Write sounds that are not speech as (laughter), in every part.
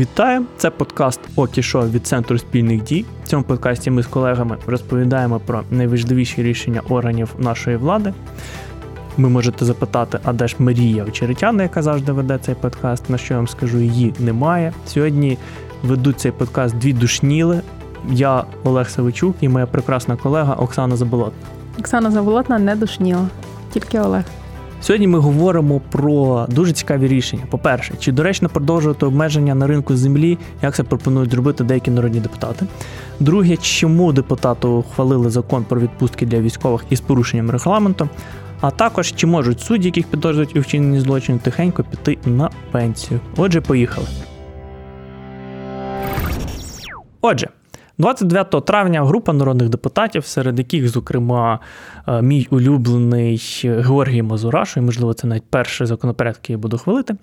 Вітаю! Це подкаст Окішо від Центру спільних дій. В цьому подкасті ми з колегами розповідаємо про найважливіші рішення органів нашої влади. Ви можете запитати, а де ж Марія Очеретяна, яка завжди веде цей подкаст, на що я вам скажу, її немає. Сьогодні ведуть цей подкаст дві душніли. Я Олег Савичук і моя прекрасна колега Оксана Заболотна. Оксана Заболотна не душніла, тільки Олег. Сьогодні ми говоримо про дуже цікаві рішення. По-перше, чи доречно продовжувати обмеження на ринку землі, як це пропонують зробити деякі народні депутати. Друге, чому депутати ухвалили закон про відпустки для військових із порушенням регламенту. А також чи можуть судді, яких підозрюють у вчиненні злочину, тихенько піти на пенсію. Отже, поїхали. Отже, 29 травня група народних депутатів, серед яких, зокрема, е, мій улюблений Георгій Мазураш, і, можливо, це навіть перший законопроект, який я буду хвалити,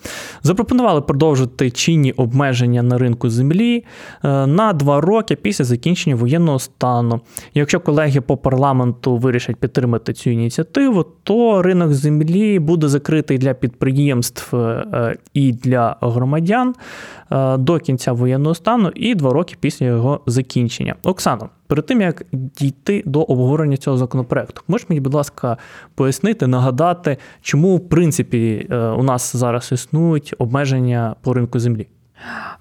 запропонували продовжити чинні обмеження на ринку землі е, на два роки після закінчення воєнного стану. Якщо колеги по парламенту вирішать підтримати цю ініціативу, то ринок землі буде закритий для підприємств е, і для громадян до кінця воєнного стану і два роки після його закінчення закінчення. Оксано, перед тим як дійти до обговорення цього законопроекту, можеш мені, будь ласка, пояснити, нагадати, чому в принципі е, у нас зараз існують обмеження по ринку землі?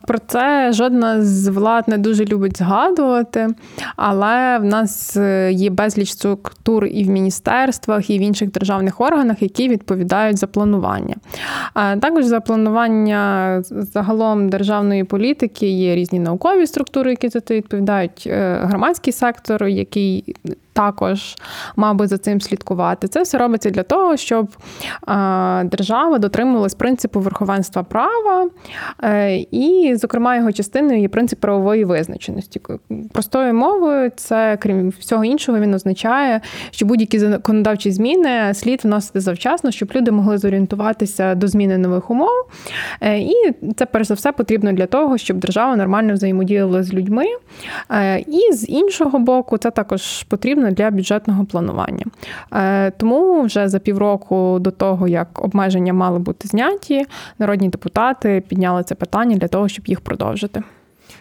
Про це жодна з влад не дуже любить згадувати, але в нас е, є безліч структур і в міністерствах, і в інших державних органах, які відповідають за планування. Також за планування загалом державної політики є різні наукові структури, які за це відповідають. Е, громадський сектор, який також мав би за цим слідкувати. Це все робиться для того, щоб держава дотримувалась принципу верховенства права, е, і, зокрема, його частиною є принцип правової визначеності. Простою мовою, це крім всього іншого, він означає, що будь-які законодавчі зміни слід вносити завчасно, щоб люди могли зорієнтуватися до зміни нових умов. Е, і це перш за все потрібно для того, щоб держава нормально взаємодіяла з людьми. Е, і з іншого боку, це також потрібно потрібно для бюджетного планування. Е, тому вже за півроку до того, як обмеження мали бути зняті, народні депутати підняли це питання для того, щоб їх продовжити.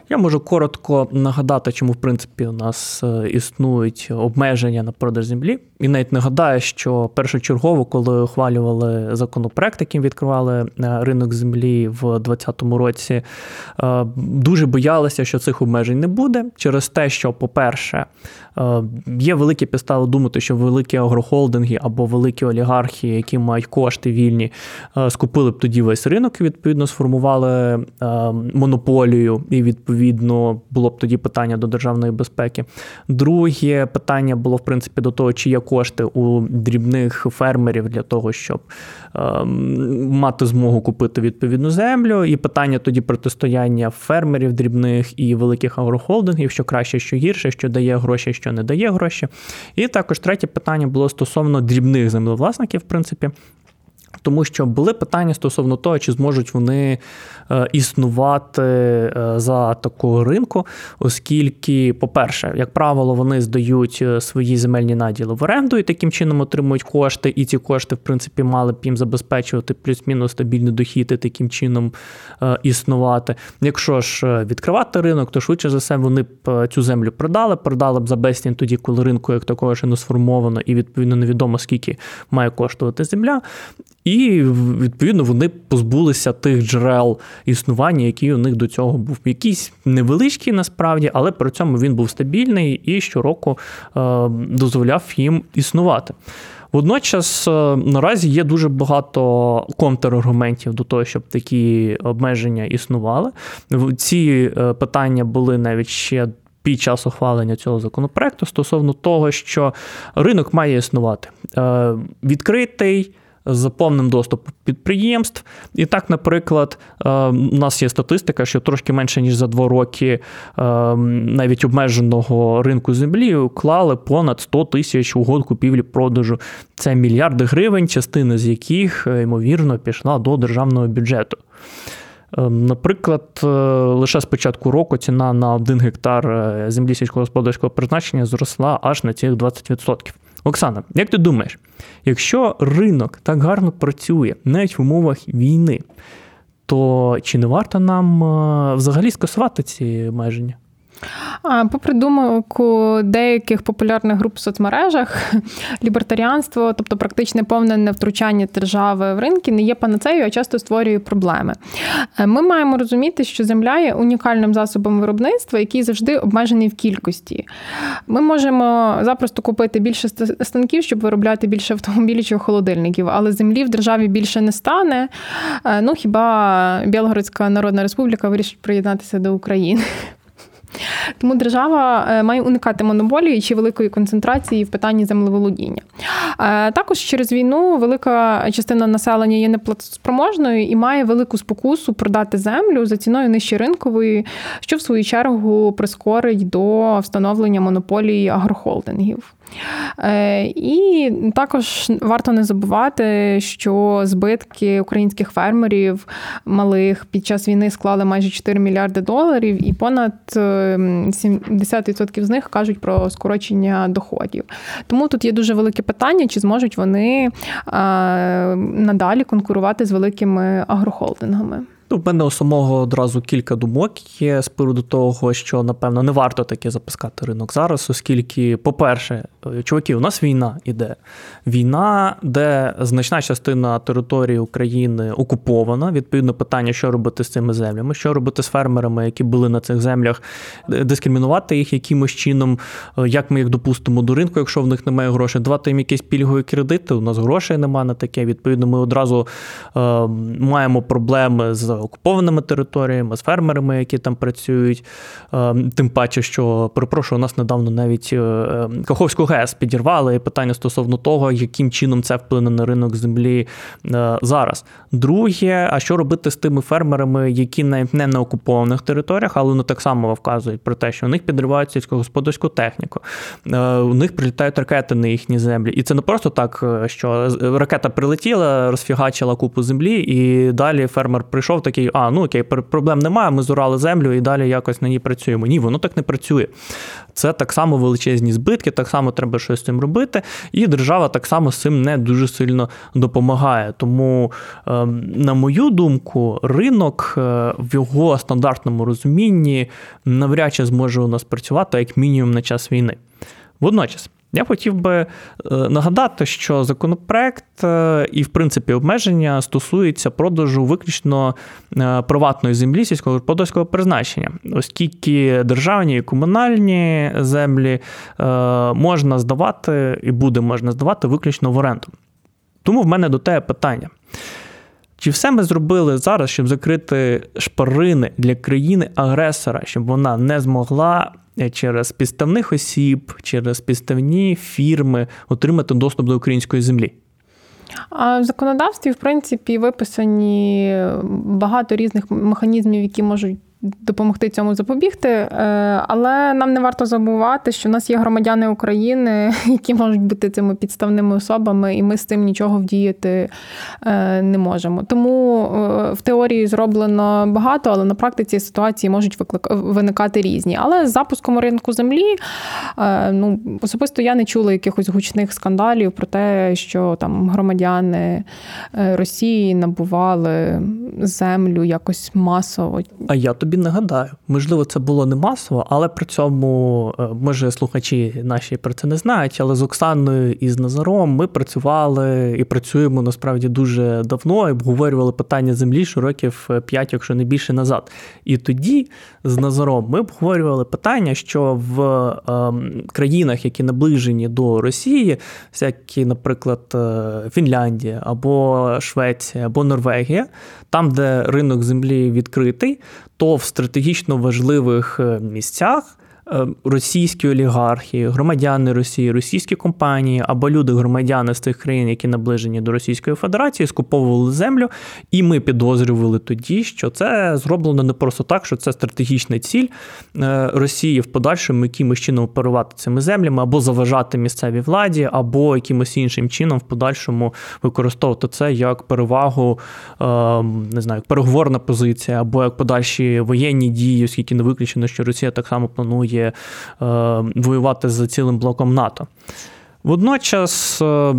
Я можу коротко нагадати, чому в принципі у нас е, існують обмеження на продаж землі. І навіть нагадаю, що першочергово, коли ухвалювали законопроект, яким відкривали е, ринок землі в 2020 році, е, дуже боялися, що цих обмежень не буде через те, що, по-перше, є великі підстави думати, що великі агрохолдинги або великі олігархи, які мають кошти вільні, скупили б тоді весь ринок і відповідно сформували монополію і відповідно відповідно було б тоді питання до державної безпеки. Друге питання було в принципі до того, чи є кошти у дрібних фермерів для того, щоб е, мати змогу купити відповідну землю. І питання тоді протистояння фермерів дрібних і великих агрохолдингів, що краще, що гірше, що дає гроші, що не дає гроші. І також третє питання було стосовно дрібних землевласників, в принципі. Тому що були питання стосовно того, чи зможуть вони існувати е, за такого ринку, оскільки, по-перше, як правило, вони здають е, свої земельні наділи в оренду і таким чином отримують кошти, і ці кошти, в принципі, мали б їм забезпечувати плюс-мінус стабільний дохід і таким чином існувати. Якщо ж відкривати ринок, то швидше за все вони б цю землю продали, продали б за безцінь тоді, коли ринку як такого ще не сформовано, і відповідно невідомо скільки має коштувати земля. І відповідно вони позбулися тих джерел існування, які у них до цього був. Якийсь невеличкий насправді, але при цьому він був стабільний і щороку е, дозволяв їм існувати. Водночас е, наразі є дуже багато контраргументів до того, щоб такі обмеження існували. Ці е, питання були навіть ще. Під час ухвалення цього законопроекту стосовно того, що ринок має існувати відкритий з повним доступом підприємств. І так, наприклад, е, у нас є статистика, що трошки менше ніж за два роки е, навіть обмеженого ринку землі уклали понад 100 тисяч угод купівлі-продажу. Це мільярди гривень, частина з яких, е, ймовірно, пішла до державного бюджету. Наприклад, лише з початку року ціна на один гектар землі сільськогосподарського призначення зросла аж на цих 20%. Оксана, як ти думаєш, якщо ринок так гарно працює навіть в умовах війни, то чи не варто нам взагалі скасувати ці обмеження? Попри думку деяких популярних груп в соцмережах, (laughs) лібертаріанство, тобто практичне повне невтручання держави в ринки, не є панацею, а часто створює проблеми. Е, ми маємо розуміти, що земля є унікальним засобом виробництва, який завжди обмежений в кількості. Ми можемо запросто купити більше станків, щоб виробляти більше автомобілів чи холодильників, але землі в державі більше не стане. Е, ну хіба Білгородська Народна Республіка вирішить приєднатися до України? Тому держава е, має уникати монополії чи великої концентрації в питанні землеволодіння. Е, також через війну велика частина населення є неплатоспроможною і має велику спокусу продати землю за ціною нижче ринкової, що в свою чергу прискорить до встановлення монополії агрохолдингів. Е, і також варто не забувати, що збитки українських фермерів малих під час війни склали майже 4 мільярди доларів, і понад 70% з них кажуть про скорочення доходів. Тому тут є дуже велике питання, чи зможуть вони надалі конкурувати з великими агрохолдингами. Ну, в мене у самого одразу кілька думок є з приводу того, що напевно не варто таке запускати ринок зараз, оскільки, по-перше, чуваки, у нас війна іде. Війна, де значна частина території України окупована. Відповідно, питання, що робити з цими землями, що робити з фермерами, які були на цих землях, дискримінувати їх якимось чином, як ми їх допустимо до ринку, якщо в них немає грошей, давати їм якісь пільгові кредити. У нас грошей немає на таке. Відповідно, ми одразу е, маємо проблеми з окупованими територіями, з фермерами, які там працюють. Е, тим паче, що перепрошую, у нас недавно навіть е, е, Каховську ГЕС підірвали і питання стосовно того, яким чином це вплине на ринок землі зараз. Друге, а що робити з тими фермерами, які навіть не на окупованих територіях, але вони так само вказують про те, що у них підривають сільськогосподарську техніку, у них прилітають ракети на їхні землі. І це не просто так, що ракета прилетіла, розфігачила купу землі, і далі фермер прийшов такий, а ну окей, проблем немає, ми зорали землю і далі якось на ній працюємо. Ні, воно так не працює. Це так само величезні збитки, так само треба щось з цим робити. І держава так само з цим не дуже сильно допомагає. Тому, ем, на мою думку, ринок е, в його стандартному розумінні навряд чи зможе у нас працювати як мінімум на час війни. Водночас. Я хотів би е, нагадати, що законопроект е, і, в принципі, обмеження стосується продажу виключно е, приватної землі сільськогосподарського призначення, оскільки державні і комунальні землі можна здавати і буде можна здавати виключно в оренду. Тому в мене до тебе питання. Чи все ми зробили зараз, щоб закрити шпарини для країни-агресора, щоб вона не змогла через підставних осіб, через підставні фірми отримати доступ до української землі. А в законодавстві, в принципі, виписані багато різних механізмів, які можуть допомогти цьому запобігти. Е, але нам не варто забувати, що в нас є громадяни України, (laughs) які можуть бути цими підставними особами, і ми з цим нічого вдіяти е, не можемо. Тому е, в теорії зроблено багато, але на практиці ситуації можуть виникати різні. Але з запуском ринку землі ну особисто я не чула якихось гучних скандалів про те, що там громадяни Росії набували землю якось масово. А я тобі нагадаю, можливо, це було не масово, але при цьому, е, може, слухачі наші про це не знають, але з Оксаною і з Назаром ми працювали і працюємо насправді дуже давно і обговорювали питання землі що років 5, якщо не більше назад. І тоді з Назаром ми обговорювали питання, що в ем, країнах, які наближені до Росії, всякі, наприклад, е, Фінляндія або Швеція або Норвегія, там, де ринок землі відкритий, то в стратегічно важливих е, місцях російські олігархи, громадяни Росії, російські компанії або люди, громадяни з тих країн, які наближені до Російської Федерації, скуповували землю, і ми підозрювали тоді, що це зроблено не просто так, що це стратегічна ціль е, Росії в подальшому якимось чином оперувати цими землями або заважати місцевій владі, або якимось іншим чином в подальшому використовувати це як перевагу, е, не знаю, переговорна позиція, або як подальші воєнні дії, оскільки не виключено, що Росія так само планує е, воювати за цілим блоком НАТО. Водночас, в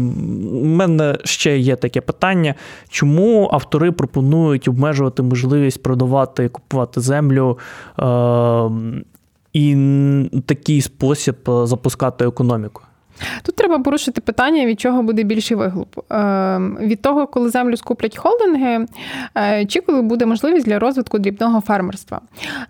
мене ще є таке питання, чому автори пропонують обмежувати можливість продавати і купувати землю і такий спосіб запускати економіку? Тут треба порушити питання, від чого буде більший виглуп. Ем, від того, коли землю скуплять холдинги, е, чи коли буде можливість для розвитку дрібного фермерства.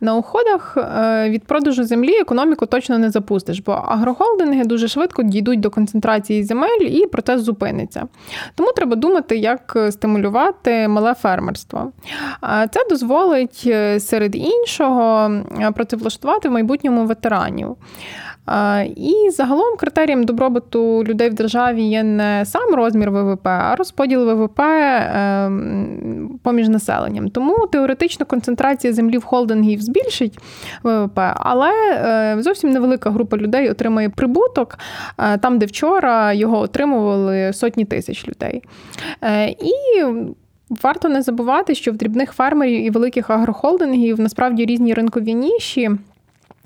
На уходах е, від продажу землі економіку точно не запустиш, бо агрохолдинги дуже швидко дійдуть до концентрації земель і процес зупиниться. Тому треба думати, як стимулювати мале фермерство. Це дозволить е, серед іншого працевлаштувати в майбутньому ветеранів. І загалом критерієм добробуту людей в державі є не сам розмір ВВП, а розподіл ВВП ем, поміж населенням. Тому теоретично концентрація землі в холдингів збільшить ВВП, але е, зовсім невелика група людей отримає прибуток е, там, де вчора його отримували сотні тисяч людей. Е, і Варто не забувати, що в дрібних фермерів і великих агрохолдингів насправді різні ринкові ніші.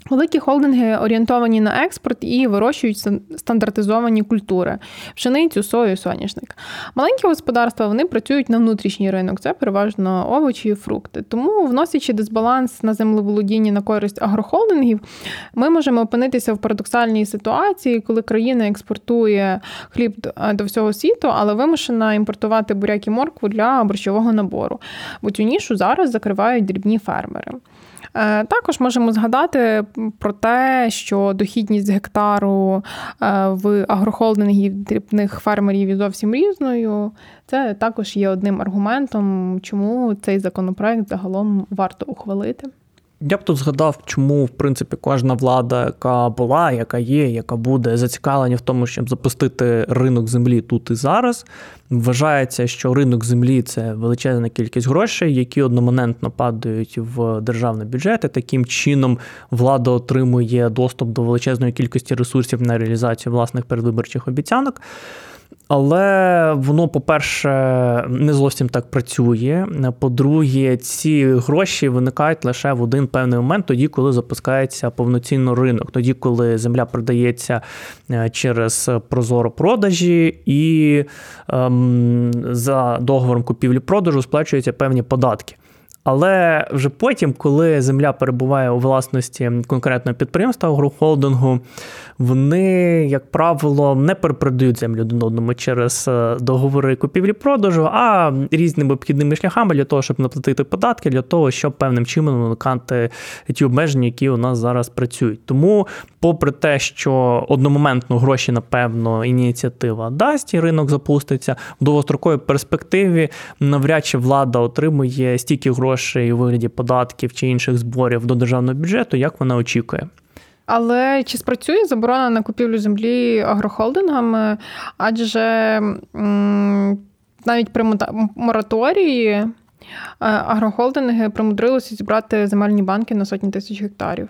Великі холдинги орієнтовані на експорт і вирощують стандартизовані культури пшеницю, сою, соняшник. Маленькі господарства вони працюють на внутрішній ринок, це переважно овочі і фрукти. Тому, вносячи дисбаланс на землеволодіння на користь агрохолдингів, ми можемо опинитися в парадоксальній ситуації, коли країна експортує хліб до всього світу, але вимушена імпортувати буряк і моркву для борщового набору. Бо цю нішу зараз закривають дрібні фермери. Е, також можемо згадати про те, що дохідність гектару е, в агрохолдингів дрібних фермерів є зовсім різною. Це також є одним аргументом, чому цей законопроект загалом варто ухвалити. Я б тут згадав, чому в принципі кожна влада, яка була, яка є, яка буде зацікавлені в тому, щоб запустити ринок землі тут і зараз. Вважається, що ринок землі це величезна кількість грошей, які одномоментно падають в державний бюджет. і Таким чином влада отримує доступ до величезної кількості ресурсів на реалізацію власних передвиборчих обіцянок. Але воно, по-перше, не зовсім так працює. По-друге, ці гроші виникають лише в один певний момент, тоді, коли запускається повноцінно ринок, тоді, коли земля продається е, через прозоро продажі, і ем, за договором купівлі-продажу сплачуються певні податки. Але вже потім, коли земля перебуває у власності конкретного підприємства агрохолдингу, вони, як правило, не перепродають землю один одному через е, договори купівлі-продажу, а різними обхідними шляхами для того, щоб наплатити податки, для того, щоб певним чином уникати ті обмеження, які у нас зараз працюють. Тому, попри те, що одномоментно гроші, напевно, ініціатива дасть і ринок запуститься, в довгостроковій перспективі навряд чи влада отримує стільки грошей у вигляді податків чи інших зборів до державного бюджету, як вона очікує. Але чи спрацює заборона на купівлю землі агрохолдингами? Адже навіть при мораторії е, агрохолдинги примудрилися зібрати земельні банки на сотні тисяч гектарів.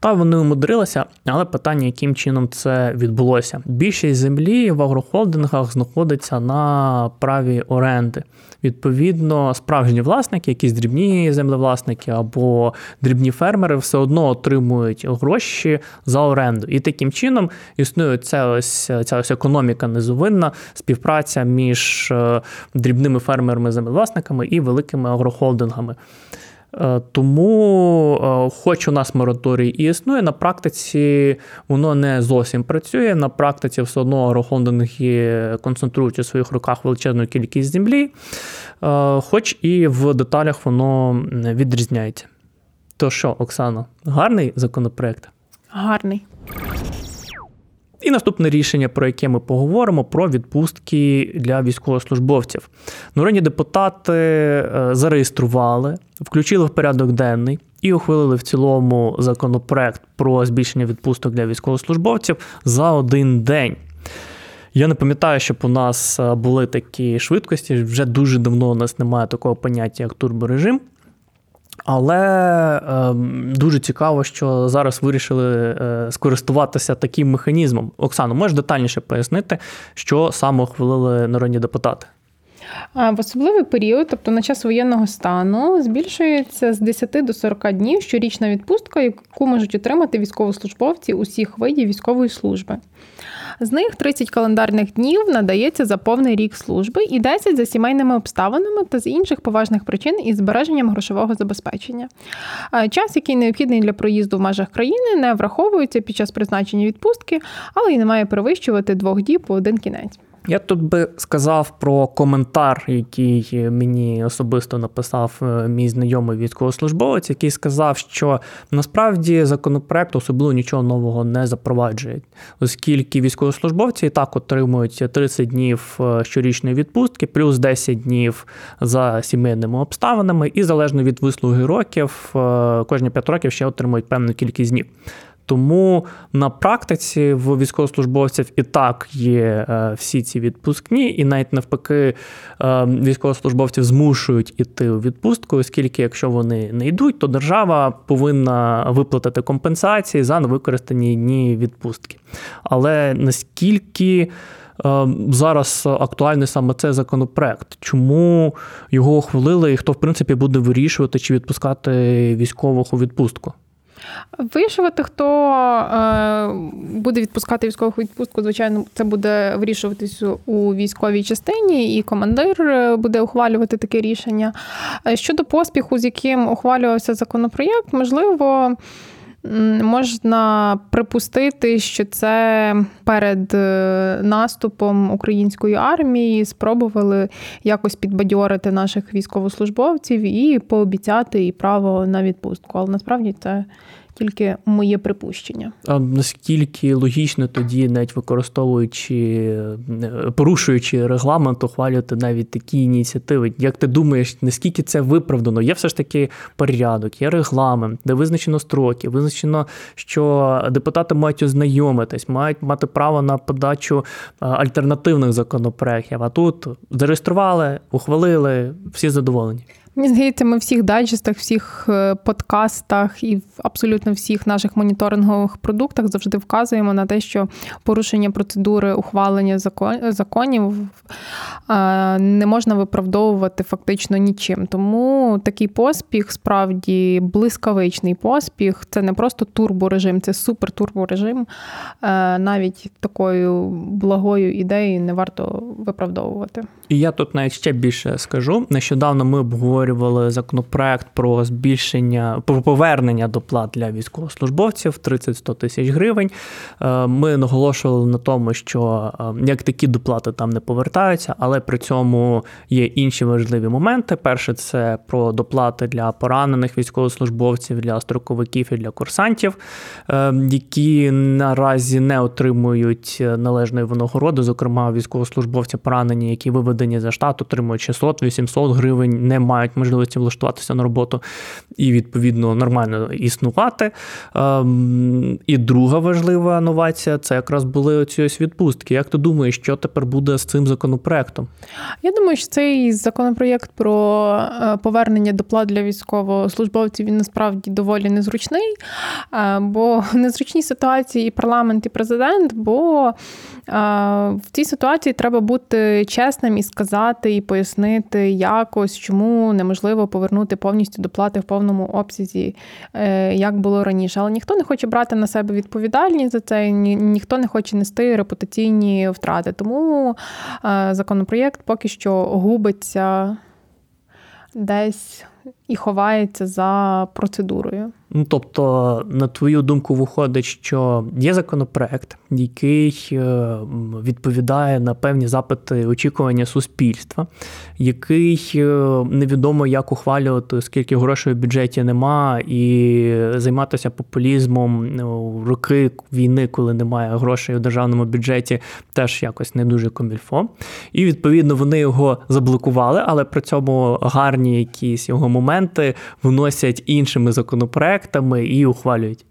Та вони умудрилися, але питання, яким чином це відбулося. Більшість землі в агрохолдингах знаходиться на праві оренди. Відповідно, справжні власники, якісь дрібні землевласники або дрібні фермери, все одно отримують гроші за оренду. І таким чином існує ця ось ця ось економіка незовинна, співпраця між е, дрібними фермерами землевласниками і великими агрохолдингами. Е, тому, е, хоч у нас мораторій і існує, на практиці воно не зовсім працює. На практиці все одно агрохолдинги концентрують у своїх руках величезну кількість землі, е, хоч і в деталях воно відрізняється. То що, Оксана, гарний законопроект? Гарний. І наступне рішення, про яке ми поговоримо, про відпустки для військовослужбовців. Народні депутати е, зареєстрували, включили в порядок денний і ухвалили в цілому законопроект про збільшення відпусток для військовослужбовців за один день. Я не пам'ятаю, щоб у нас е, були такі швидкості. Вже дуже давно у нас немає такого поняття, як турборежим. Але е, дуже цікаво, що зараз вирішили е, скористуватися таким механізмом. Оксано, можеш детальніше пояснити, що саме ухвалили народні депутати? В особливий період, тобто на час воєнного стану, збільшується з 10 до 40 днів щорічна відпустка, яку можуть отримати військовослужбовці усіх видів військової служби. З них 30 календарних днів надається за повний рік служби і 10 за сімейними обставинами та з інших поважних причин із збереженням грошового забезпечення. Час, який необхідний для проїзду в межах країни, не враховується під час призначення відпустки, але й не має перевищувати двох діб по один кінець. Я тут би сказав про коментар, який мені особисто написав е, мій знайомий військовослужбовець, який сказав, що насправді законопроект особливо нічого нового не запроваджує, оскільки військовослужбовці і так отримують 30 днів е, щорічної відпустки, плюс 10 днів за сімейними обставинами, і залежно від вислуги років, е, кожні 5 років ще отримують певну кількість днів. Тому на практиці в військовослужбовців і так є е, всі ці відпускні, і навіть навпаки е, військовослужбовців змушують іти у відпустку, оскільки, якщо вони не йдуть, то держава повинна виплатити компенсації за невикористані дні відпустки. Але наскільки е, зараз актуальний саме цей законопроект, чому його ухвалили, і хто в принципі буде вирішувати, чи відпускати військових у відпустку? Вирішувати, хто е, буде відпускати військових відпустку, звичайно, це буде вирішуватись у військовій частині, і командир е, буде ухвалювати таке рішення. Е, щодо поспіху, з яким ухвалювався законопроєкт, можливо. Можна припустити, що це перед е, наступом української армії спробували якось підбадьорити наших військовослужбовців і пообіцяти і право на відпустку. Але насправді це тільки моє припущення. А наскільки логічно тоді, навіть використовуючи е, порушуючи регламент, ухвалювати навіть такі ініціативи? Як ти думаєш, наскільки це виправдано? Є все ж таки порядок, є регламент, де визначено строки, визначено, що депутати мають ознайомитись, мають мати право на подачу е, альтернативних законопроєктів. А тут зареєстрували, ухвалили, всі задоволені. Мені здається, ми всіх дайджестах, всіх е, подкастах і в абсолютно всіх наших моніторингових продуктах завжди вказуємо на те, що порушення процедури ухвалення законів е, не можна виправдовувати фактично нічим. Тому такий поспіх, справді блискавичний поспіх. Це не просто турборежим, це супер-турборежим. Е, навіть такою благою ідеєю не варто виправдовувати. І я тут навіть ще більше скажу. Нещодавно ми обговорювали обговорювали законопроект про збільшення про повернення доплат для військовослужбовців 30-100 тисяч гривень. Е, ми наголошували на тому, що е, як такі доплати там не повертаються, але при цьому є інші важливі моменти. Перше, це про доплати для поранених військовослужбовців, для строковиків і для курсантів, е, які наразі не отримують належної винагороди. Зокрема, військовослужбовці поранені, які виведені за штат, отримують 600-800 гривень, не мають можливості влаштуватися на роботу і, відповідно, нормально існувати. Ем, і друга важлива новація це якраз були оці ось відпустки. Як ти думаєш, що тепер буде з цим законопроектом? Я думаю, що цей законопроєкт про е, повернення доплат для військовослужбовців він насправді доволі незручний, е, бо в незручній ситуації і парламент, і президент, бо е, в цій ситуації треба бути чесним і сказати, і пояснити якось, чому неможливо неможливо повернути повністю доплати в повному обсязі, е, як було раніше. Але ніхто не хоче брати на себе відповідальність за це, ні, ніхто не хоче нести репутаційні втрати. Тому е, законопроєкт поки що губиться десь і ховається за процедурою. Ну, тобто, на твою думку, виходить, що є законопроект, який е, відповідає на певні запити очікування суспільства, який е, невідомо як ухвалювати, скільки грошей в бюджеті нема, і займатися популізмом в роки війни, коли немає грошей у державному бюджеті, теж якось не дуже комільфо. І відповідно вони його заблокували, але при цьому гарні якісь його моменти вносять іншими законопроектами і ухвалюють.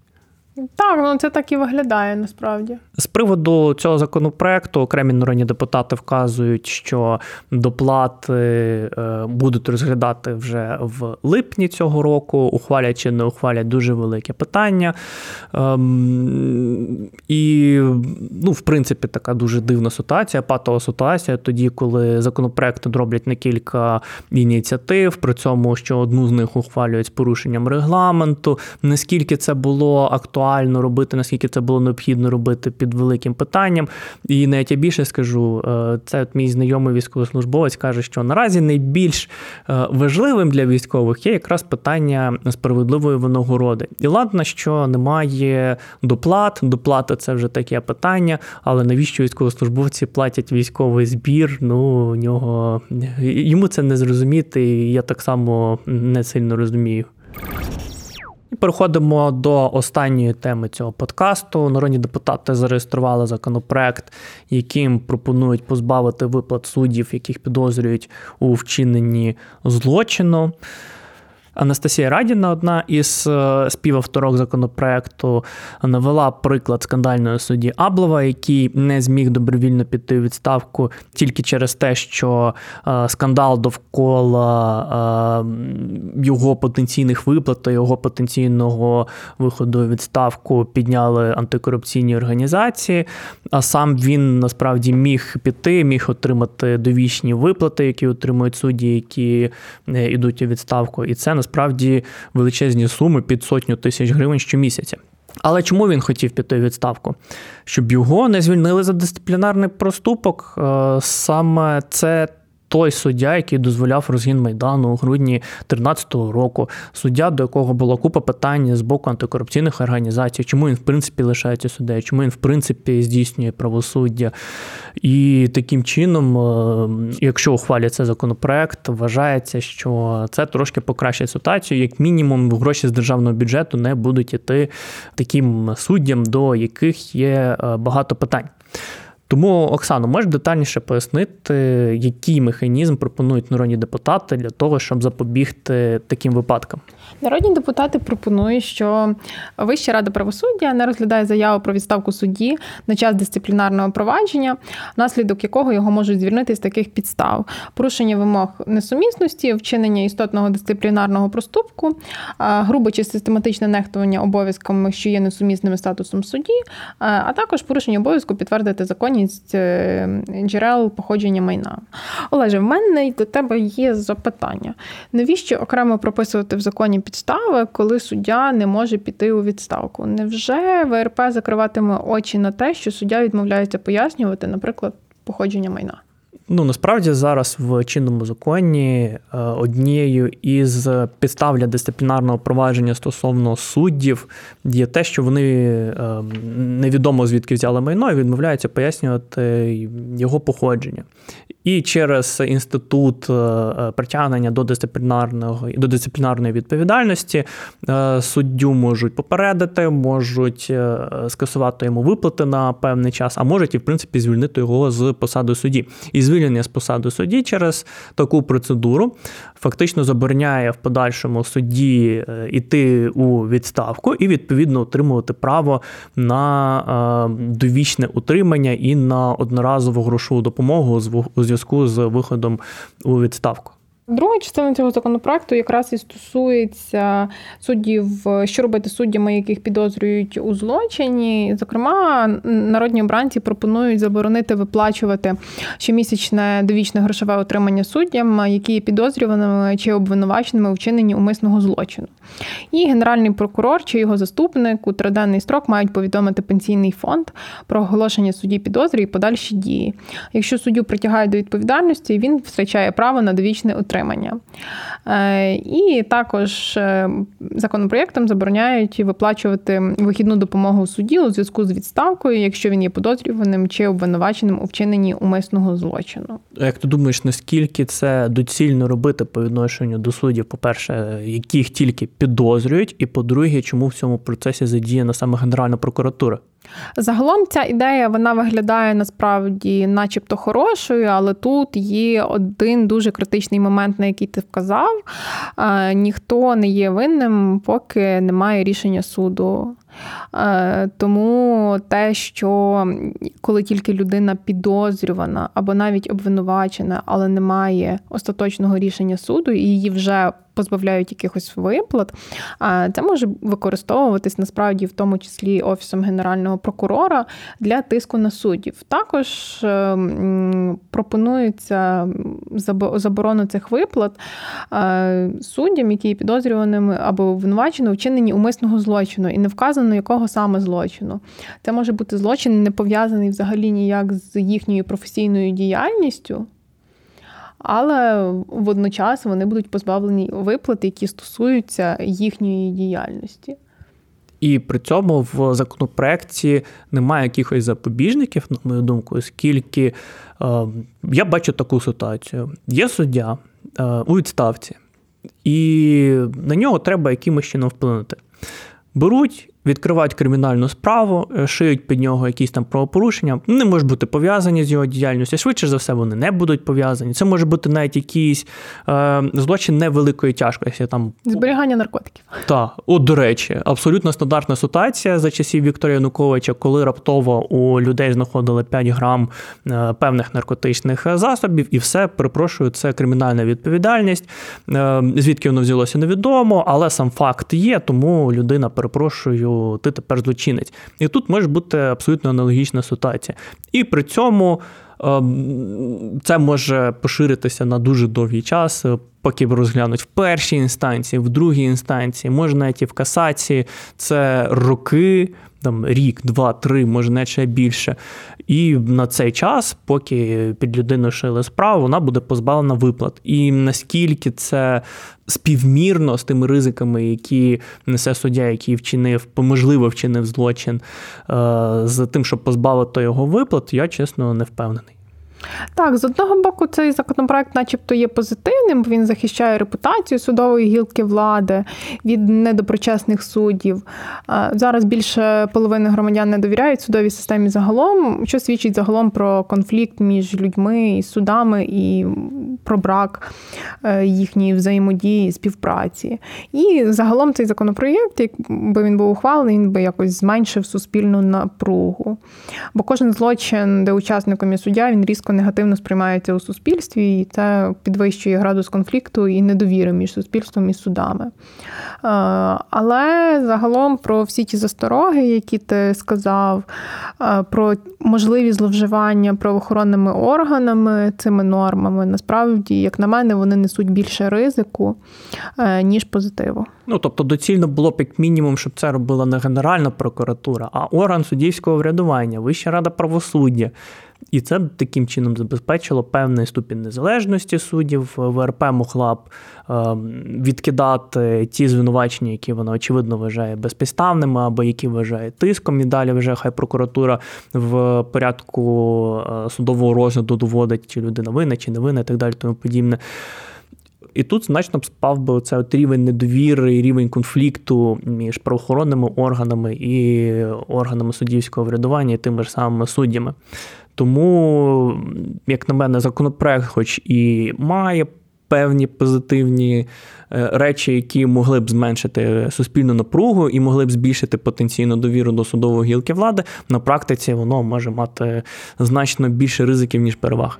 Так, ну це так і виглядає насправді. З приводу цього законопроекту окремі народні депутати вказують, що доплати е, будуть розглядати вже в липні цього року. Ухвалять чи не ухвалять дуже велике питання. Ем, і, ну, в принципі, така дуже дивна ситуація, патова ситуація, тоді, коли законопроекти роблять на кілька ініціатив, при цьому що одну з них ухвалюють з порушенням регламенту. Наскільки це було актуально? Актуально робити, наскільки це було необхідно робити під великим питанням. І навіть я більше скажу, е, це от мій знайомий військовослужбовець каже, що наразі найбільш е, важливим для військових є якраз питання справедливої винагороди. І ладно, що немає доплат, доплата це вже таке питання, але навіщо військовослужбовці платять військовий збір? Ну, у нього йому це не зрозуміти, і я так само не сильно розумію. Переходимо до останньої теми цього подкасту. Народні депутати зареєстрували законопроект, яким пропонують позбавити виплат суддів, яких підозрюють у вчиненні злочину. Анастасія Радіна, одна із е, співавторок законопроекту, навела приклад скандальної судді Аблова, який не зміг добровільно піти у відставку тільки через те, що е, скандал довкола е, його потенційних виплат та його потенційного виходу у відставку підняли антикорупційні організації. А сам він насправді міг піти, міг отримати довічні виплати, які отримують судді, які йдуть у відставку. І це насправді величезні суми під сотню тисяч гривень щомісяця. Але чому він хотів піти у відставку? Щоб його не звільнили за дисциплінарний проступок. Е, саме це той суддя, який дозволяв розгін майдану у грудні 2013 року, суддя, до якого була купа питань з боку антикорупційних організацій, чому він в принципі лишається суддею, чому він в принципі здійснює правосуддя. І таким чином, е, якщо ухвалять цей законопроект, вважається, що це трошки покращить ситуацію, як мінімум, гроші з державного бюджету не будуть іти таким суддям, до яких є е, багато питань. Тому, Оксано, можеш детальніше пояснити, який механізм пропонують народні депутати для того, щоб запобігти таким випадкам? Народні депутати пропонують, що Вища рада правосуддя не розглядає заяву про відставку судді на час дисциплінарного провадження, внаслідок якого його можуть звільнити з таких підстав: порушення вимог несумісності, вчинення істотного дисциплінарного проступку, грубе чи систематичне нехтування обов'язками, що є несумісними статусом судді, а також порушення обов'язку підтвердити законність е, джерел походження майна. Олеже, в мене до тебе є запитання: навіщо окремо прописувати в законі? підстави, коли суддя не може піти у відставку. Невже ВРП закриватиме очі на те, що суддя відмовляється пояснювати, наприклад, походження майна? Ну насправді зараз в чинному законі е, однією із підстав для дисциплінарного провадження стосовно суддів є те, що вони е, невідомо звідки взяли майно і відмовляються пояснювати його походження. І через інститут е, притягнення до дисциплінарного до дисциплінарної відповідальності суддю можуть попередити, можуть скасувати йому виплати на певний час, а можуть і в принципі звільнити його з посади судді. І звільнення з посади судді через таку процедуру фактично забороняє в подальшому судді йти е, у відставку і відповідно отримувати право на е, довічне утримання і на одноразову грошову допомогу у зв'язку з виходом у відставку. Друга частина цього законопроекту якраз і стосується суддів, що робити суддями, яких підозрюють у злочині. Зокрема, народні обранці пропонують заборонити виплачувати щомісячне довічне грошове отримання суддям, які є підозрюваними чи обвинуваченими у вчиненні умисного злочину. І генеральний прокурор чи його заступник у триденний строк мають повідомити пенсійний фонд про оголошення судді підозри і подальші дії. Якщо суддю притягають до відповідальності, він втрачає право на довічне отримання утримання. Е, і також е, законопроєктом забороняють виплачувати вихідну допомогу суді у зв'язку з відставкою, якщо він є подозрюваним чи обвинуваченим у вчиненні умисного злочину. Як ти думаєш, наскільки це доцільно робити по відношенню до суддів, по-перше, яких тільки підозрюють, і по-друге, чому в цьому процесі задіяна саме Генеральна прокуратура? Загалом ця ідея вона виглядає насправді, начебто, хорошою, але тут є один дуже критичний момент, на який ти вказав. Ніхто не є винним, поки немає рішення суду. Тому те, що коли тільки людина підозрювана або навіть обвинувачена, але немає остаточного рішення суду, і її вже позбавляють якихось виплат, це може використовуватись насправді в тому числі офісом генерального прокурора для тиску на суддів. Також ем, пропонується заборону цих виплат суддям, які підозрюваними або обвинувачені у вчиненні умисного злочину, і не вказано якого саме злочину. Це може бути злочин, не пов'язаний взагалі ніяк з їхньою професійною діяльністю але водночас вони будуть позбавлені виплат, які стосуються їхньої діяльності. І при цьому в законопроекті немає якихось запобіжників, на мою думку, оскільки е, я бачу таку ситуацію: є суддя е, у відставці, і на нього треба якимось чином вплинути. Беруть відкривають кримінальну справу, е, шиють під нього якісь там правопорушення, не можуть бути пов'язані з його діяльністю. Швидше за все, вони не будуть пов'язані. Це може бути навіть якийсь е, злочин невеликої тяжкості. Там зберігання наркотиків. Так, от до речі, абсолютно стандартна ситуація за часів Вікторія Януковича, коли раптово у людей знаходили 5 грам е, певних наркотичних засобів, і все перепрошую, це кримінальна відповідальність. Е, звідки воно взялося, невідомо, але сам факт є, тому людина перепрошую ти тепер злочинець. І тут може бути абсолютно аналогічна ситуація. І при цьому. Ем, це може поширитися на дуже довгий час, поки розглянуть в першій інстанції, в другій інстанції, може навіть і в касації. Це роки, там рік, два, три, може не ще більше. І на цей час, поки під людину шили справу, вона буде позбавлена виплат. І наскільки це співмірно з тими ризиками, які несе суддя, який вчинив, можливо, вчинив злочин, е, з тим, щоб позбавити його виплат, я чесно не впевнений. Так, з одного боку, цей законопроект, начебто, є позитивним, бо він захищає репутацію судової гілки влади від недоброчесних суддів. Зараз більше половини громадян не довіряють судовій системі загалом, що свідчить загалом про конфлікт між людьми і судами і про брак е, їхньої взаємодії, співпраці. І загалом цей законопроєкт, якби він був ухвалений, він би якось зменшив суспільну напругу. Бо кожен злочин, де учасником є суддя, він різко негативно сприймається у суспільстві, і це підвищує градус конфлікту і недовіри між суспільством і судами. Е, але загалом про всі ті застороги, які ти сказав, е, про можливі зловживання правоохоронними органами цими нормами, насправді, як на мене, вони несуть більше ризику, е, ніж позитиву. Ну тобто доцільно було б як мінімум, щоб це робила не Генеральна прокуратура, а орган суддівського врядування, Вища рада правосуддя. І це таким чином забезпечило певний ступінь незалежності суддів. ВРП могла б ем, відкидати ті звинувачення, які вона очевидно вважає безпідставними, або які вважає тиском. І далі вже хай прокуратура в порядку е, судового розгляду доводить, чи людина винна, чи не винна, і так далі, тому подібне. І тут значно б спав би оце от рівень недовіри, рівень конфлікту між правоохоронними органами і органами суддівського врядування, і тими ж самими суддями. Тому, як на мене, законопроект, хоч і має певні позитивні е, речі, які могли б зменшити суспільну напругу і могли б збільшити потенційну довіру до судової гілки влади, на практиці воно може мати значно більше ризиків, ніж переваг.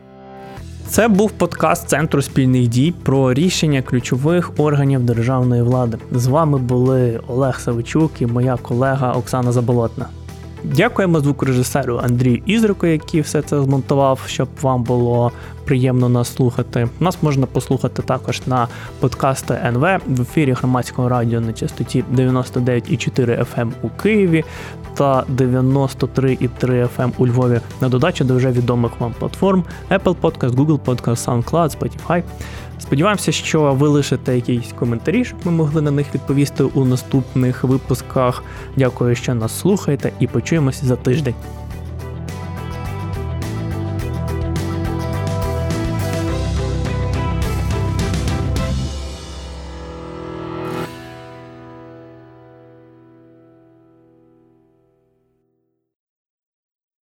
Це був подкаст Центру спільних дій про рішення ключових органів державної влади. З вами були Олег Савичук і моя колега Оксана Заболотна. Дякуємо звукорежисеру Андрію Ізрику, який все це змонтував, щоб вам було приємно нас слухати. Нас можна послухати також на подкасти НВ в ефірі громадського радіо на частоті 99,4 FM ем у Києві та 93,3 FM ем у Львові на додачу до вже відомих вам платформ Apple Podcast, Google Podcast, SoundCloud, Spotify. Сподіваємося, що ви лишите якісь коментарі, щоб ми могли на них відповісти у наступних випусках. Дякую, що нас слухаєте, і почуємося за тиждень.